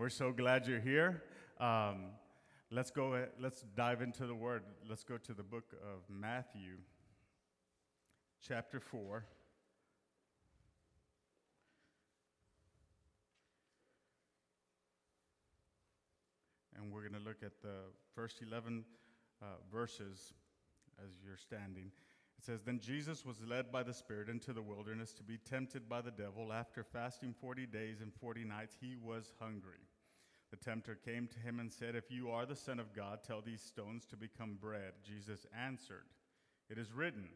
We're so glad you're here. Um, let's go. Let's dive into the Word. Let's go to the book of Matthew, chapter four. And we're going to look at the first 11 uh, verses as you're standing. It says, Then Jesus was led by the Spirit into the wilderness to be tempted by the devil. After fasting 40 days and 40 nights, he was hungry. The tempter came to him and said, If you are the Son of God, tell these stones to become bread. Jesus answered, It is written,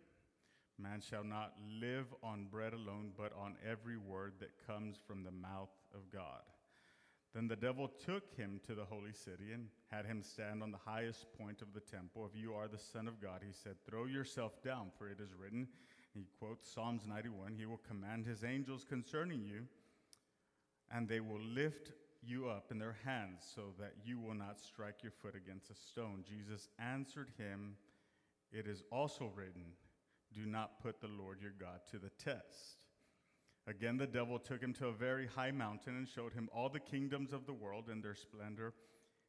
Man shall not live on bread alone, but on every word that comes from the mouth of God. Then the devil took him to the holy city and had him stand on the highest point of the temple. If you are the Son of God, he said, Throw yourself down, for it is written. He quotes Psalms 91 He will command his angels concerning you, and they will lift you up in their hands so that you will not strike your foot against a stone. Jesus answered him, It is also written, Do not put the Lord your God to the test. Again, the devil took him to a very high mountain and showed him all the kingdoms of the world and their splendor.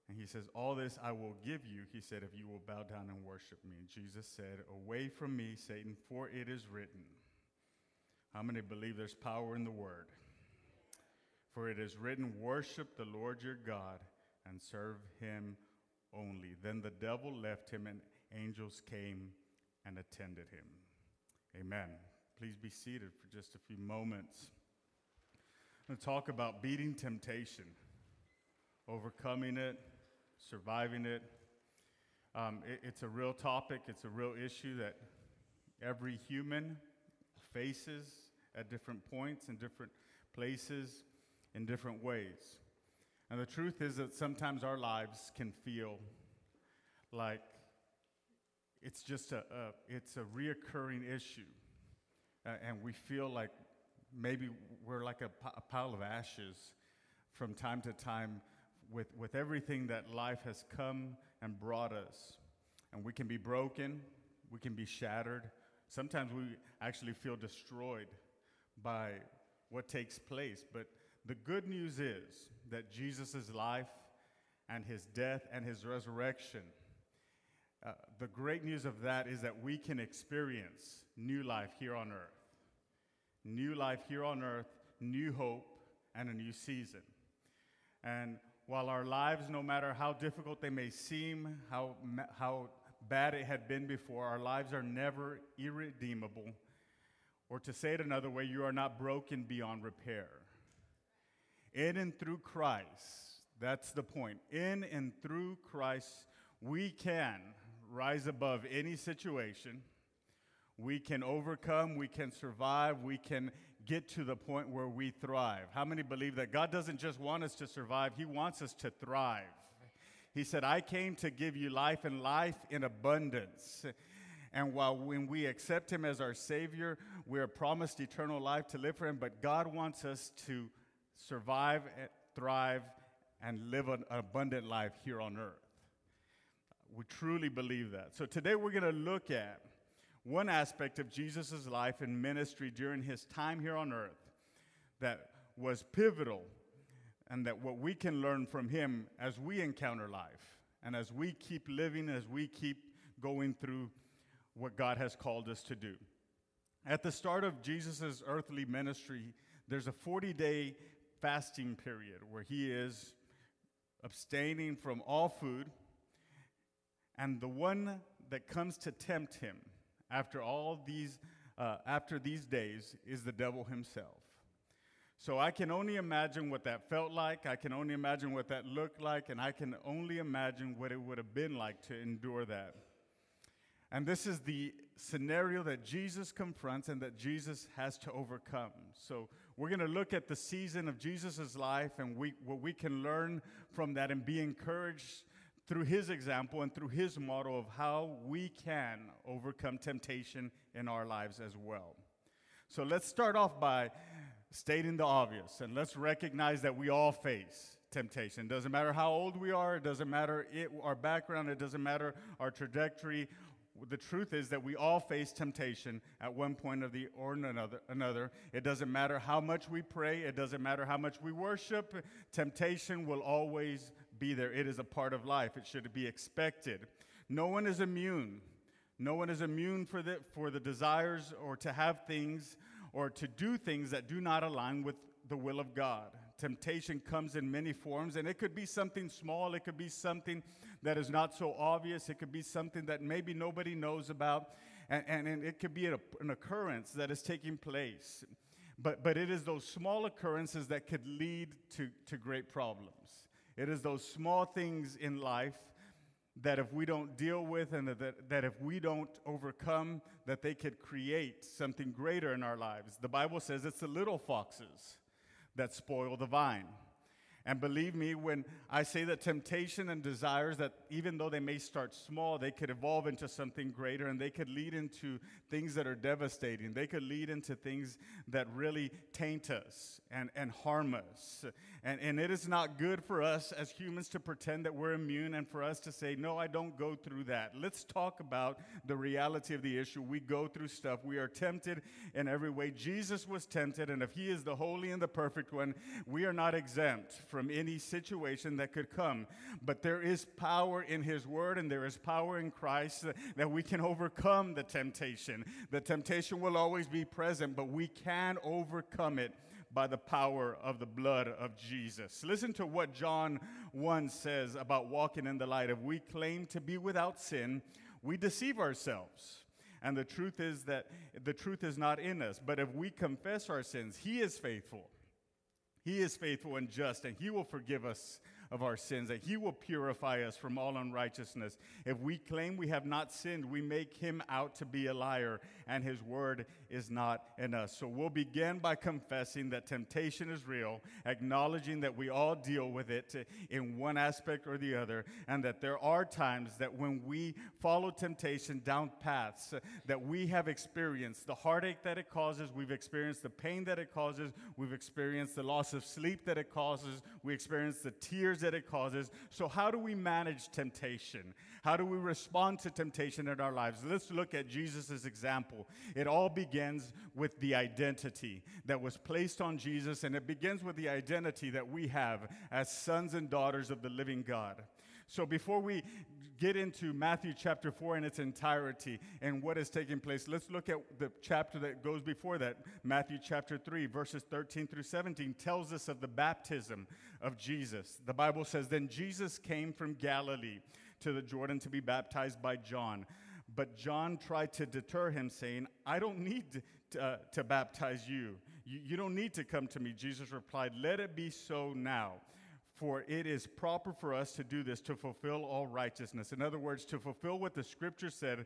And he says, All this I will give you, he said, if you will bow down and worship me. And Jesus said, Away from me, Satan, for it is written. How many believe there's power in the word? For it is written, Worship the Lord your God and serve him only. Then the devil left him, and angels came and attended him. Amen. Please be seated for just a few moments. I'm going to talk about beating temptation, overcoming it, surviving it. Um, it. It's a real topic, it's a real issue that every human faces at different points in different places in different ways. And the truth is that sometimes our lives can feel like it's just a, a it's a reoccurring issue uh, and we feel like maybe we're like a, p- a pile of ashes from time to time with, with everything that life has come and brought us. And we can be broken, we can be shattered. Sometimes we actually feel destroyed by what takes place. But the good news is that Jesus' life and his death and his resurrection, uh, the great news of that is that we can experience new life here on earth new life here on earth, new hope, and a new season. And while our lives, no matter how difficult they may seem, how, how bad it had been before, our lives are never irredeemable. Or to say it another way, you are not broken beyond repair. In and through Christ, that's the point. In and through Christ, we can rise above any situation we can overcome, we can survive, we can get to the point where we thrive. How many believe that God doesn't just want us to survive, He wants us to thrive? He said, I came to give you life and life in abundance. And while when we accept Him as our Savior, we are promised eternal life to live for Him, but God wants us to survive, and thrive, and live an abundant life here on earth. We truly believe that. So today we're going to look at one aspect of Jesus' life and ministry during his time here on earth that was pivotal and that what we can learn from him as we encounter life and as we keep living, as we keep going through what God has called us to do. At the start of Jesus' earthly ministry, there's a 40 day fasting period where he is abstaining from all food, and the one that comes to tempt him after all these, uh, after these days is the devil himself. So I can only imagine what that felt like. I can only imagine what that looked like, and I can only imagine what it would have been like to endure that. And this is the scenario that Jesus confronts and that Jesus has to overcome. So we're going to look at the season of Jesus' life and we, what we can learn from that and be encouraged through his example and through his model of how we can overcome temptation in our lives as well. So let's start off by stating the obvious and let's recognize that we all face temptation. Doesn't matter how old we are, it doesn't matter it, our background, it doesn't matter our trajectory. The truth is that we all face temptation at one point or the or another another. It doesn't matter how much we pray. It doesn't matter how much we worship. Temptation will always be there. It is a part of life. It should be expected. No one is immune. No one is immune for the for the desires or to have things or to do things that do not align with the will of God. Temptation comes in many forms and it could be something small. It could be something that is not so obvious. It could be something that maybe nobody knows about, and, and, and it could be a, an occurrence that is taking place. But, but it is those small occurrences that could lead to, to great problems. It is those small things in life that if we don't deal with and that, that if we don't overcome, that they could create something greater in our lives. The Bible says it's the little foxes that spoil the vine. And believe me, when I say that temptation and desires, that even though they may start small, they could evolve into something greater and they could lead into things that are devastating. They could lead into things that really taint us and, and harm us. And, and it is not good for us as humans to pretend that we're immune and for us to say, no, I don't go through that. Let's talk about the reality of the issue. We go through stuff. We are tempted in every way. Jesus was tempted, and if he is the holy and the perfect one, we are not exempt from any situation that could come. But there is power in his word, and there is power in Christ that we can overcome the temptation. The temptation will always be present, but we can overcome it by the power of the blood of Jesus. Listen to what John 1 says about walking in the light. If we claim to be without sin, we deceive ourselves. And the truth is that the truth is not in us. But if we confess our sins, He is faithful. He is faithful and just, and He will forgive us of our sins, that he will purify us from all unrighteousness. If we claim we have not sinned, we make him out to be a liar, and his word is not in us. So we'll begin by confessing that temptation is real, acknowledging that we all deal with it in one aspect or the other, and that there are times that when we follow temptation down paths that we have experienced the heartache that it causes, we've experienced the pain that it causes, we've experienced the loss of sleep that it causes, we experience the tears that it causes. So, how do we manage temptation? How do we respond to temptation in our lives? Let's look at Jesus' example. It all begins with the identity that was placed on Jesus, and it begins with the identity that we have as sons and daughters of the living God. So before we get into Matthew chapter 4 in its entirety and what is taking place, let's look at the chapter that goes before that. Matthew chapter 3, verses 13 through 17, tells us of the baptism of Jesus. The Bible says, Then Jesus came from Galilee to the Jordan to be baptized by John. But John tried to deter him, saying, I don't need to, uh, to baptize you. you. You don't need to come to me. Jesus replied, Let it be so now for it is proper for us to do this to fulfill all righteousness. In other words, to fulfill what the scripture said,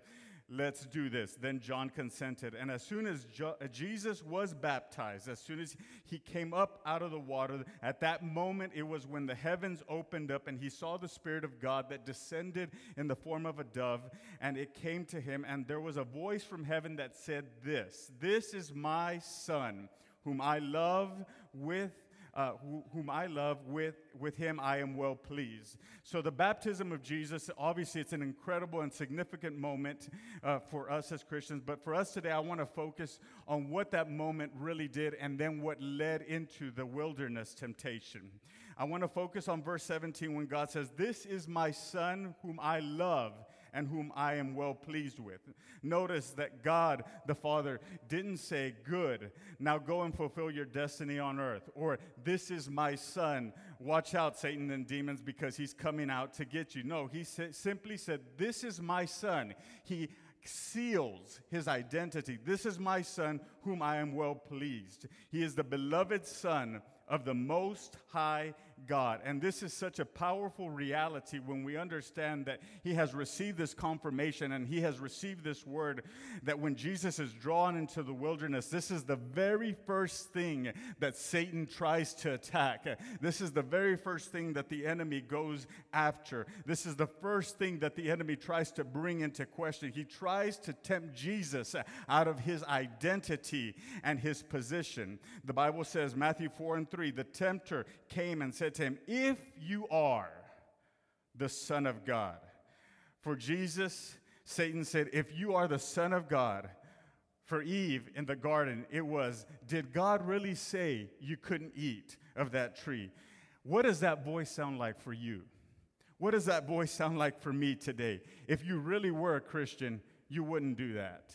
let's do this. Then John consented. And as soon as jo- Jesus was baptized, as soon as he came up out of the water, at that moment it was when the heavens opened up and he saw the Spirit of God that descended in the form of a dove, and it came to him. And there was a voice from heaven that said, This, this is my Son, whom I love with uh, whom I love, with, with him I am well pleased. So, the baptism of Jesus, obviously, it's an incredible and significant moment uh, for us as Christians. But for us today, I want to focus on what that moment really did and then what led into the wilderness temptation. I want to focus on verse 17 when God says, This is my son whom I love and whom I am well pleased with. Notice that God the Father didn't say, Good, now go and fulfill your destiny on earth, or This is my son, watch out, Satan and demons, because he's coming out to get you. No, he sa- simply said, This is my son. He seals his identity. This is my son, whom I am well pleased. He is the beloved son of the Most High God. And this is such a powerful reality when we understand that He has received this confirmation and He has received this word that when Jesus is drawn into the wilderness, this is the very first thing that Satan tries to attack. This is the very first thing that the enemy goes after. This is the first thing that the enemy tries to bring into question. He tries to tempt Jesus out of his identity and his position. The Bible says, Matthew 4 and 3, the tempter came and said, said to him, If you are the Son of God. For Jesus Satan said, If you are the Son of God, for Eve in the garden, it was, Did God really say you couldn't eat of that tree? What does that voice sound like for you? What does that voice sound like for me today? If you really were a Christian, you wouldn't do that.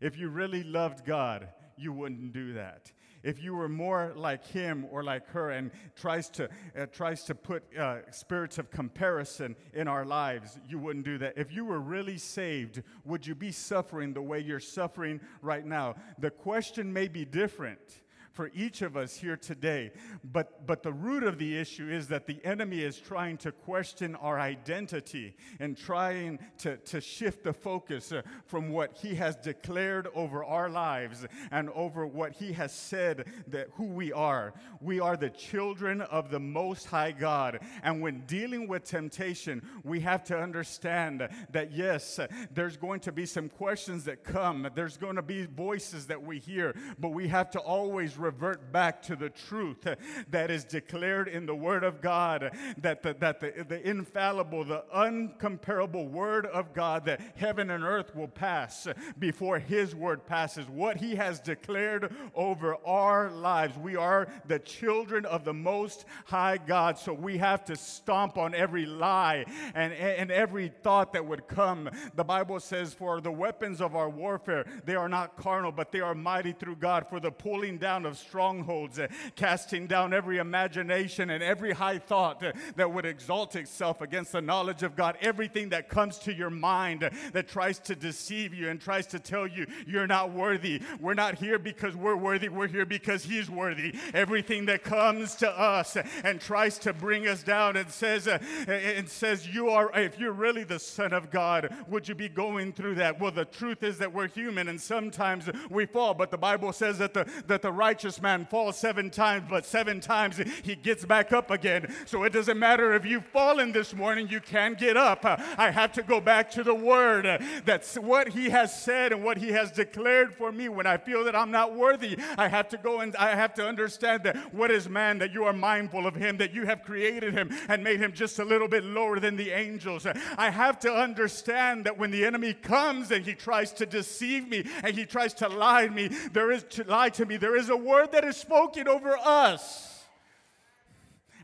If you really loved God, you wouldn't do that if you were more like him or like her and tries to, uh, tries to put uh, spirits of comparison in our lives, you wouldn't do that. If you were really saved, would you be suffering the way you're suffering right now? The question may be different for each of us here today. But, but the root of the issue is that the enemy is trying to question our identity and trying to, to shift the focus uh, from what he has declared over our lives and over what he has said that who we are. We are the children of the Most High God. And when dealing with temptation, we have to understand that yes, there's going to be some questions that come, there's going to be voices that we hear, but we have to always revert back to the truth that is declared in the Word of God, that the, that the, the infallible, the uncomparable Word of God, that heaven and earth will pass before His Word passes. What He has declared over our lives. We are the children of the Most High God, so we have to stomp on every lie and, and every thought that would come. The Bible says, For the weapons of our warfare, they are not carnal, but they are mighty through God for the pulling down of of strongholds, uh, casting down every imagination and every high thought uh, that would exalt itself against the knowledge of God. Everything that comes to your mind uh, that tries to deceive you and tries to tell you you're not worthy. We're not here because we're worthy, we're here because He's worthy. Everything that comes to us and tries to bring us down and says, and says, You are, if you're really the Son of God, would you be going through that? Well, the truth is that we're human and sometimes we fall, but the Bible says that the, that the righteous righteous man falls seven times, but seven times he gets back up again. So it doesn't matter if you've fallen this morning, you can get up. I have to go back to the word. That's what he has said and what he has declared for me when I feel that I'm not worthy. I have to go and I have to understand that what is man that you are mindful of him, that you have created him and made him just a little bit lower than the angels. I have to understand that when the enemy comes and he tries to deceive me and he tries to lie to me, there is to lie to me, there is a word that is spoken over us,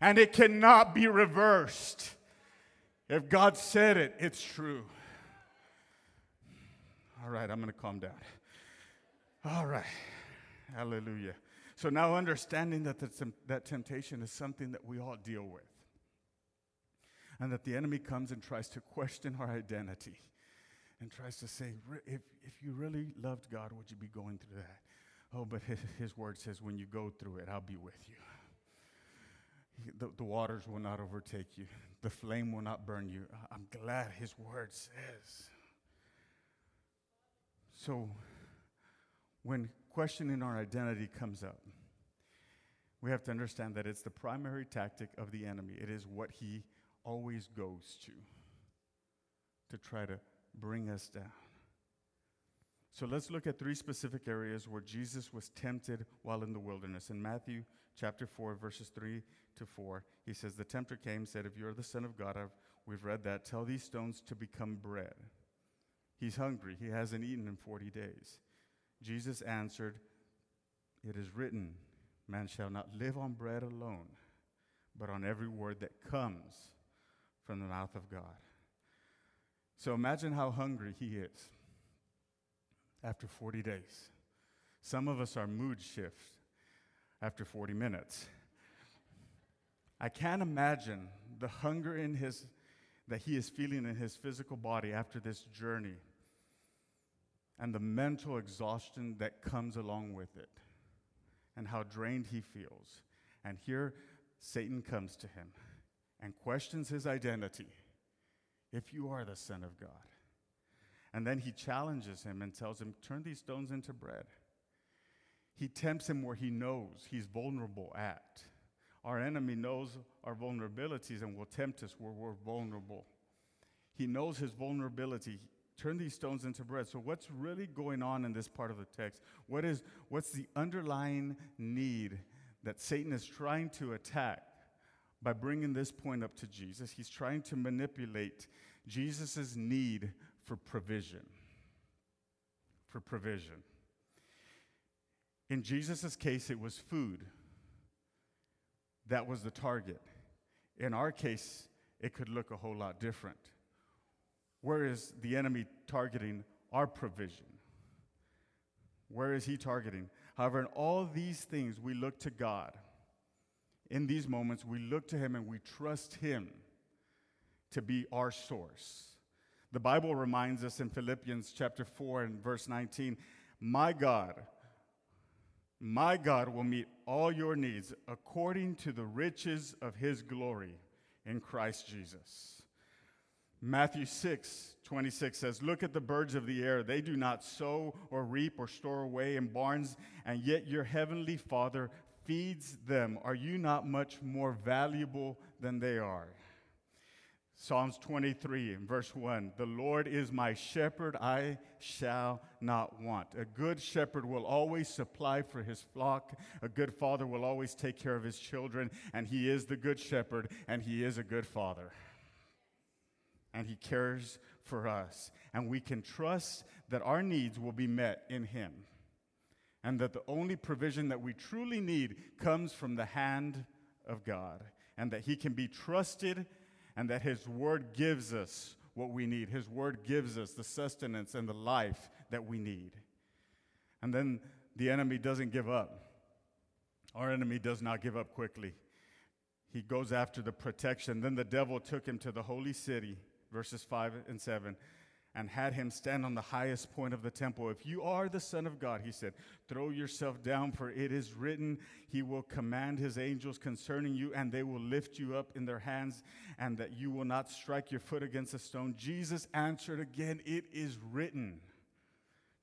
and it cannot be reversed. If God said it, it's true. All right, I'm going to calm down. All right. Hallelujah. So now understanding that the, that temptation is something that we all deal with. And that the enemy comes and tries to question our identity and tries to say, if, if you really loved God, would you be going through that? Oh, but his, his word says, when you go through it, I'll be with you. The, the waters will not overtake you, the flame will not burn you. I'm glad his word says. So, when questioning our identity comes up, we have to understand that it's the primary tactic of the enemy. It is what he always goes to to try to bring us down. So let's look at three specific areas where Jesus was tempted while in the wilderness. In Matthew chapter 4, verses 3 to 4, he says, The tempter came, said, If you're the Son of God, I've, we've read that, tell these stones to become bread. He's hungry. He hasn't eaten in 40 days. Jesus answered, It is written, Man shall not live on bread alone, but on every word that comes from the mouth of God. So imagine how hungry he is after 40 days. Some of us are mood shift after 40 minutes. I can't imagine the hunger in his that he is feeling in his physical body after this journey and the mental exhaustion that comes along with it and how drained he feels. And here Satan comes to him and questions his identity. If you are the Son of God, and then he challenges him and tells him, Turn these stones into bread. He tempts him where he knows he's vulnerable at. Our enemy knows our vulnerabilities and will tempt us where we're vulnerable. He knows his vulnerability. Turn these stones into bread. So, what's really going on in this part of the text? What is, what's the underlying need that Satan is trying to attack by bringing this point up to Jesus? He's trying to manipulate Jesus' need for provision. For provision. In Jesus' case, it was food. That was the target. In our case, it could look a whole lot different. Where is the enemy targeting our provision? Where is he targeting? However, in all these things, we look to God. In these moments, we look to him and we trust him to be our source. The Bible reminds us in Philippians chapter 4 and verse 19, my God, my God will meet all your needs according to the riches of his glory in Christ Jesus. Matthew 6, 26 says, Look at the birds of the air. They do not sow or reap or store away in barns, and yet your heavenly Father feeds them. Are you not much more valuable than they are? Psalms 23 verse 1 The Lord is my shepherd, I shall not want. A good shepherd will always supply for his flock. A good father will always take care of his children, and he is the good shepherd, and he is a good father. And he cares for us. And we can trust that our needs will be met in him. And that the only provision that we truly need comes from the hand of God. And that he can be trusted and that His Word gives us what we need. His Word gives us the sustenance and the life that we need. And then the enemy doesn't give up. Our enemy does not give up quickly. He goes after the protection. Then the devil took him to the holy city, verses 5 and 7 and had him stand on the highest point of the temple. If you are the Son of God, he said, throw yourself down, for it is written, He will command His angels concerning you, and they will lift you up in their hands, and that you will not strike your foot against a stone. Jesus answered again, It is written,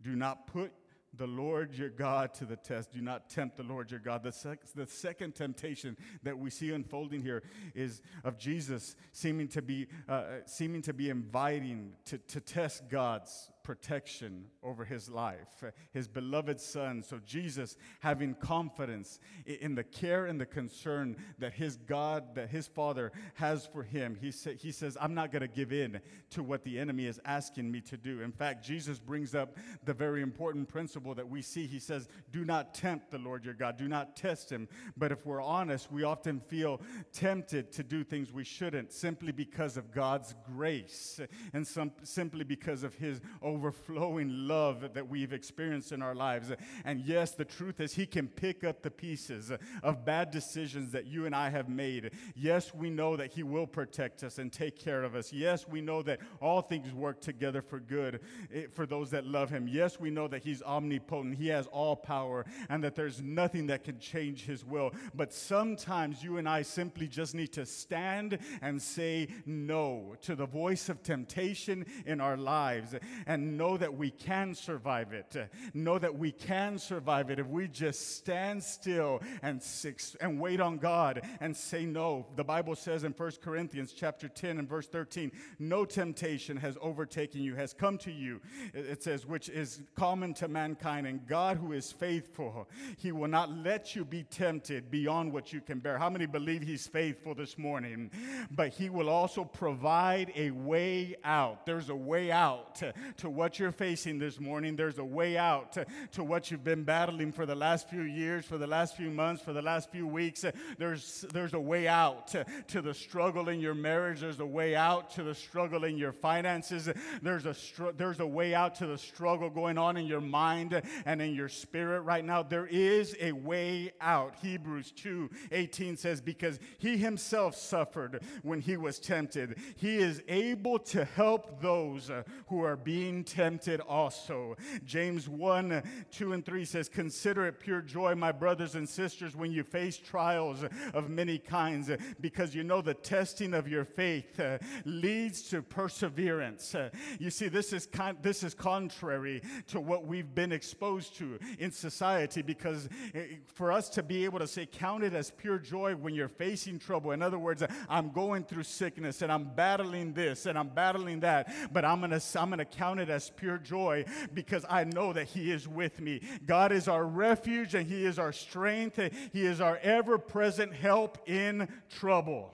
Do not put the Lord your God to the test. Do not tempt the Lord your God. The, sec- the second temptation that we see unfolding here is of Jesus seeming to be, uh, seeming to be inviting to, to test God's protection over his life, his beloved son. So, Jesus, having confidence in the care and the concern that his God, that his Father has for him, he, sa- he says, I'm not going to give in to what the enemy is asking me to do. In fact, Jesus brings up the very important principle that we see. He says, Do not tempt the Lord your God, do not test him. But if we're honest, we often feel tempted to do things we shouldn't simply because of God's grace and some, simply because of his overflowing love that we've experienced in our lives. And yes, the truth is, He can pick up the pieces of bad decisions that you and I have made. Yes, we know that He will protect us and take care of us. Yes, we know that all things work together for good eh, for those that love Him. Yes, we know that He's omnipotent, He has all power, and that there's nothing that can change His will. But sometimes you and I simply just need to stand and say no to the voice of temptation in our lives and know that we can survive it. Uh, know that we can survive it if we just stand still and, six, and wait on God and say no. The Bible says in 1 Corinthians chapter 10 and verse 13, no temptation has overtaken you, has come to you. It says, which is common to mankind, and God who is faithful, he will not let you be tempted beyond what you can bear. How many believe he's faithful this morning? But he will also provide a way out. There's a way out to what you're facing this morning. There's a way out to, to what you've been battling for the last few years, for the last few months, for the last few weeks. There's, there's a way out to, to the struggle in your marriage. There's a way out to the struggle in your finances. There's a, str- there's a way out to the struggle going on in your mind and in your spirit right now. There is a way out. Hebrews 2 18 says, Because he himself suffered when he was tempted, he is able to help those who are being tempted also. James 1 2 and 3 says, Consider it pure joy, my brothers and sisters, when you face trials of many kinds, because you know the testing of your faith uh, leads to perseverance. Uh, you see, this is, con- this is contrary to what we've been exposed to in society, because uh, for us to be able to say, Count it as pure joy when you're facing trouble. In other words, I'm going through sickness and I'm battling this and I'm battling that, but I'm going to I'm going to count it as pure joy because I know that He is with me. God is our refuge and He is our strength. He is our ever present help in trouble.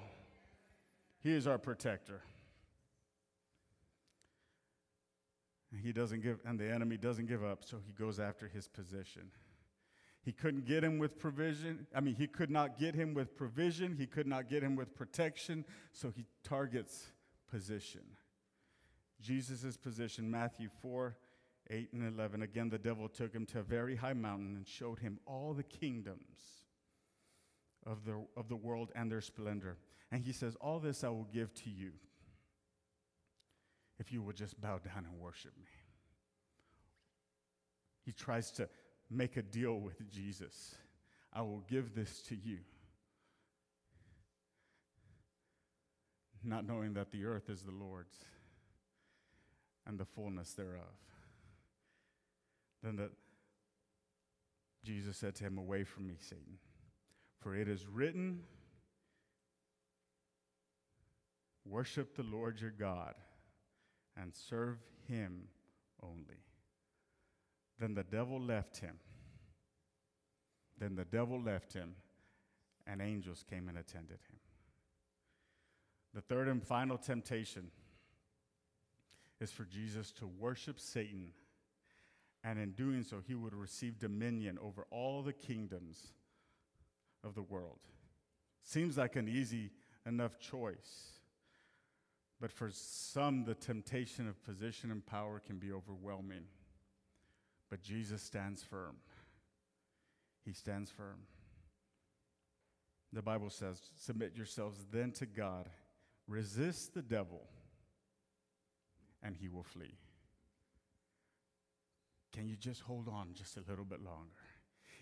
He is our protector. He doesn't give, and the enemy doesn't give up, so he goes after his position. He couldn't get him with provision. I mean, he could not get him with provision. He could not get him with protection, so he targets position. Jesus' position, Matthew 4 8 and 11. Again, the devil took him to a very high mountain and showed him all the kingdoms of the, of the world and their splendor. And he says, All this I will give to you if you will just bow down and worship me. He tries to make a deal with Jesus. I will give this to you. Not knowing that the earth is the Lord's and the fullness thereof. Then the, Jesus said to him, Away from me, Satan. For it is written, Worship the Lord your God and serve him only. Then the devil left him. Then the devil left him, and angels came and attended him. The third and final temptation is for Jesus to worship Satan, and in doing so, he would receive dominion over all the kingdoms of the world. Seems like an easy enough choice. But for some, the temptation of position and power can be overwhelming. But Jesus stands firm. He stands firm. The Bible says, Submit yourselves then to God, resist the devil, and he will flee. Can you just hold on just a little bit longer?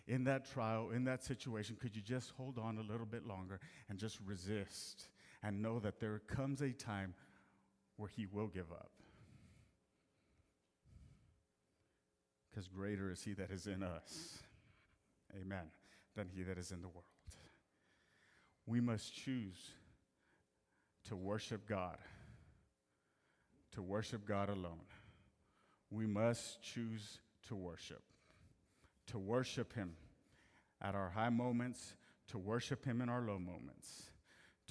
in that trial, in that situation, could you just hold on a little bit longer and just resist and know that there comes a time where He will give up? Because greater is He that is in us, amen, than He that is in the world. We must choose to worship God, to worship God alone. We must choose to worship to worship Him at our high moments, to worship Him in our low moments,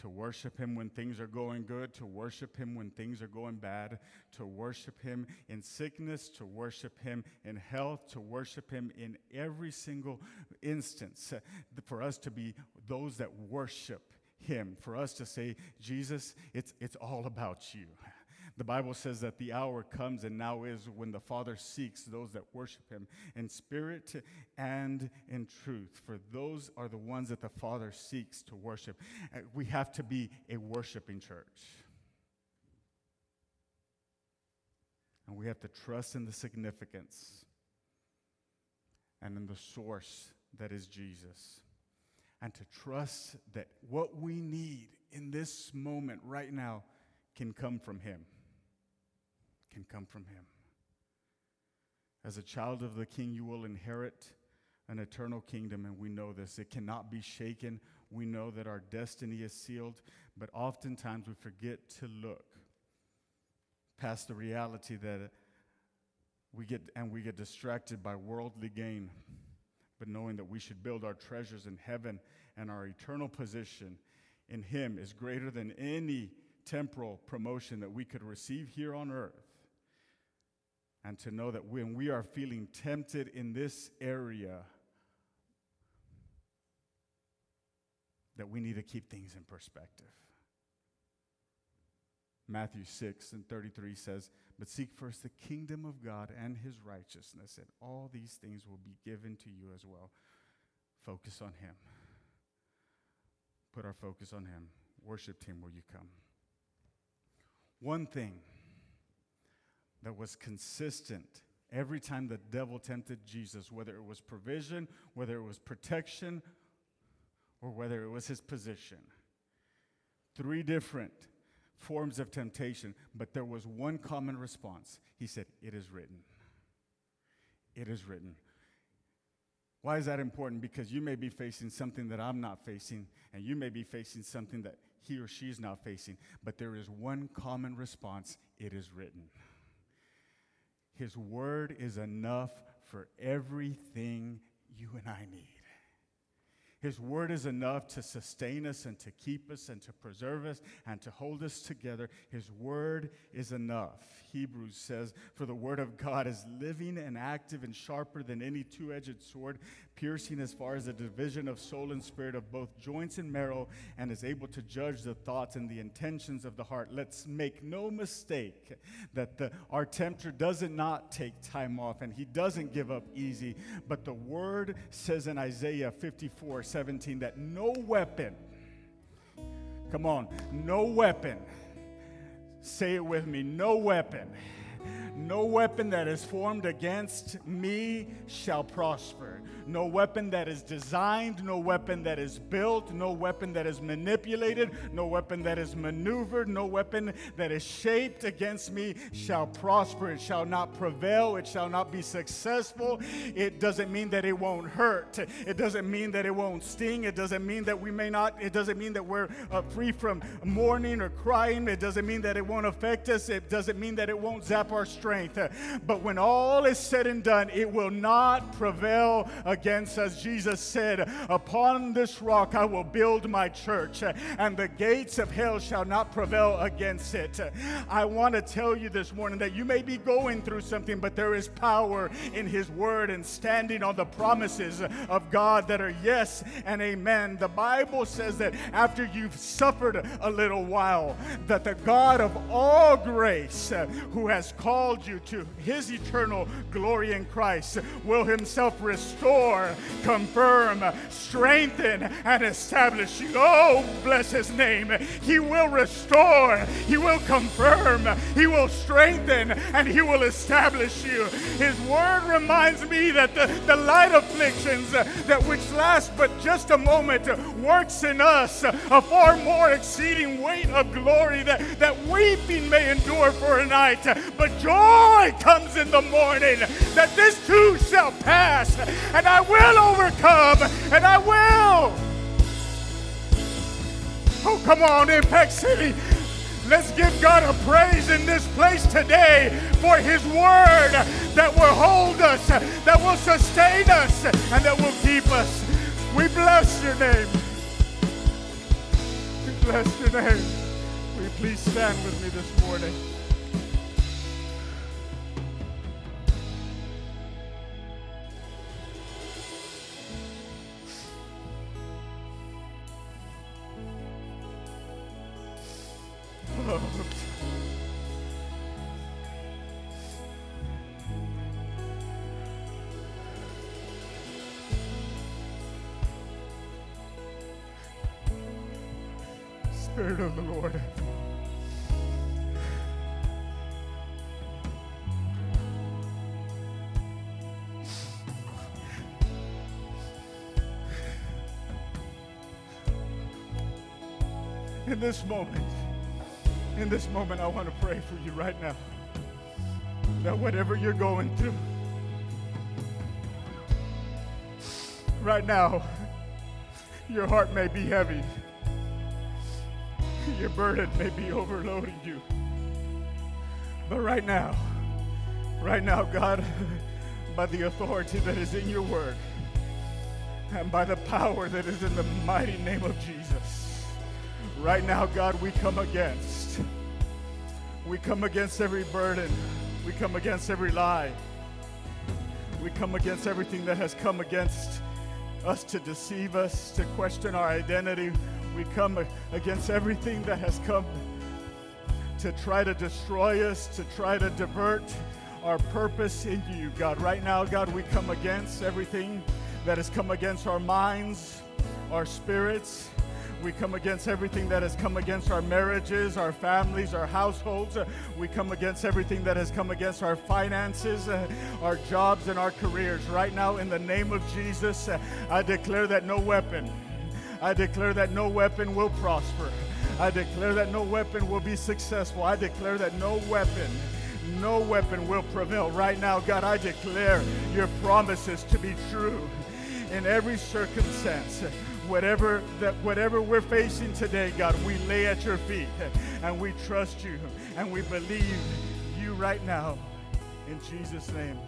to worship Him when things are going good, to worship Him when things are going bad, to worship Him in sickness, to worship Him in health, to worship Him in every single instance. Uh, for us to be those that worship Him, for us to say, Jesus, it's, it's all about you. The Bible says that the hour comes and now is when the Father seeks those that worship him in spirit and in truth. For those are the ones that the Father seeks to worship. Uh, we have to be a worshiping church. And we have to trust in the significance and in the source that is Jesus. And to trust that what we need in this moment right now can come from Him can come from him. As a child of the king, you will inherit an eternal kingdom, and we know this. It cannot be shaken. We know that our destiny is sealed, but oftentimes we forget to look past the reality that we get and we get distracted by worldly gain, but knowing that we should build our treasures in heaven and our eternal position in Him is greater than any temporal promotion that we could receive here on earth and to know that when we are feeling tempted in this area, that we need to keep things in perspective. Matthew 6 and 33 says, But seek first the kingdom of God and his righteousness, and all these things will be given to you as well. Focus on him. Put our focus on him. Worship him will you come. One thing that was consistent every time the devil tempted Jesus, whether it was provision, whether it was protection, or whether it was his position. Three different forms of temptation, but there was one common response. He said, It is written. It is written. Why is that important? Because you may be facing something that I'm not facing, and you may be facing something that he or she is not facing, but there is one common response it is written. His word is enough for everything you and I need. His word is enough to sustain us and to keep us and to preserve us and to hold us together. His word is enough. Hebrews says, For the word of God is living and active and sharper than any two edged sword, piercing as far as the division of soul and spirit, of both joints and marrow, and is able to judge the thoughts and the intentions of the heart. Let's make no mistake that the, our tempter doesn't not take time off and he doesn't give up easy. But the word says in Isaiah 54 17 that no weapon, come on, no weapon, say it with me, no weapon no weapon that is formed against me shall prosper. No weapon that is designed, no weapon that is built, no weapon that is manipulated, no weapon that is maneuvered, no weapon that is shaped against me shall prosper. It shall not prevail. It shall not be successful. It doesn't mean that it won't hurt. It doesn't mean that it won't sting. It doesn't mean that we may not, it doesn't mean that we're uh, free from mourning or crying. It doesn't mean that it won't affect us. It doesn't mean that it won't zap our strength strength. But when all is said and done, it will not prevail against us. Jesus said, Upon this rock I will build my church, and the gates of hell shall not prevail against it. I want to tell you this morning that you may be going through something, but there is power in His word and standing on the promises of God that are yes and amen. The Bible says that after you've suffered a little while, that the God of all grace, who has called you to his eternal glory in Christ will himself restore, confirm, strengthen, and establish you. Oh, bless his name. He will restore, he will confirm, he will strengthen, and he will establish you. His word reminds me that the, the light afflictions that which last but just a moment works in us a far more exceeding weight of glory that, that weeping may endure for a night, but joy comes in the morning, that this too shall pass, and I will overcome, and I will. Oh, come on, Impact City. Let's give God a praise in this place today for His word that will hold us, that will sustain us, and that will keep us. We bless your name. We bless your name. Will you please stand with me this morning? In this moment, in this moment, I want to pray for you right now. That whatever you're going through, right now, your heart may be heavy. Your burden may be overloading you. But right now, right now, God, by the authority that is in your word and by the power that is in the mighty name of Jesus, right now, God, we come against. We come against every burden. We come against every lie. We come against everything that has come against us to deceive us, to question our identity. We come against everything that has come to try to destroy us, to try to divert our purpose in you, God. Right now, God, we come against everything that has come against our minds, our spirits. We come against everything that has come against our marriages, our families, our households. We come against everything that has come against our finances, uh, our jobs, and our careers. Right now, in the name of Jesus, uh, I declare that no weapon I declare that no weapon will prosper. I declare that no weapon will be successful. I declare that no weapon, no weapon will prevail. Right now, God, I declare your promises to be true in every circumstance. Whatever that whatever we're facing today, God, we lay at your feet and we trust you and we believe you right now. In Jesus' name.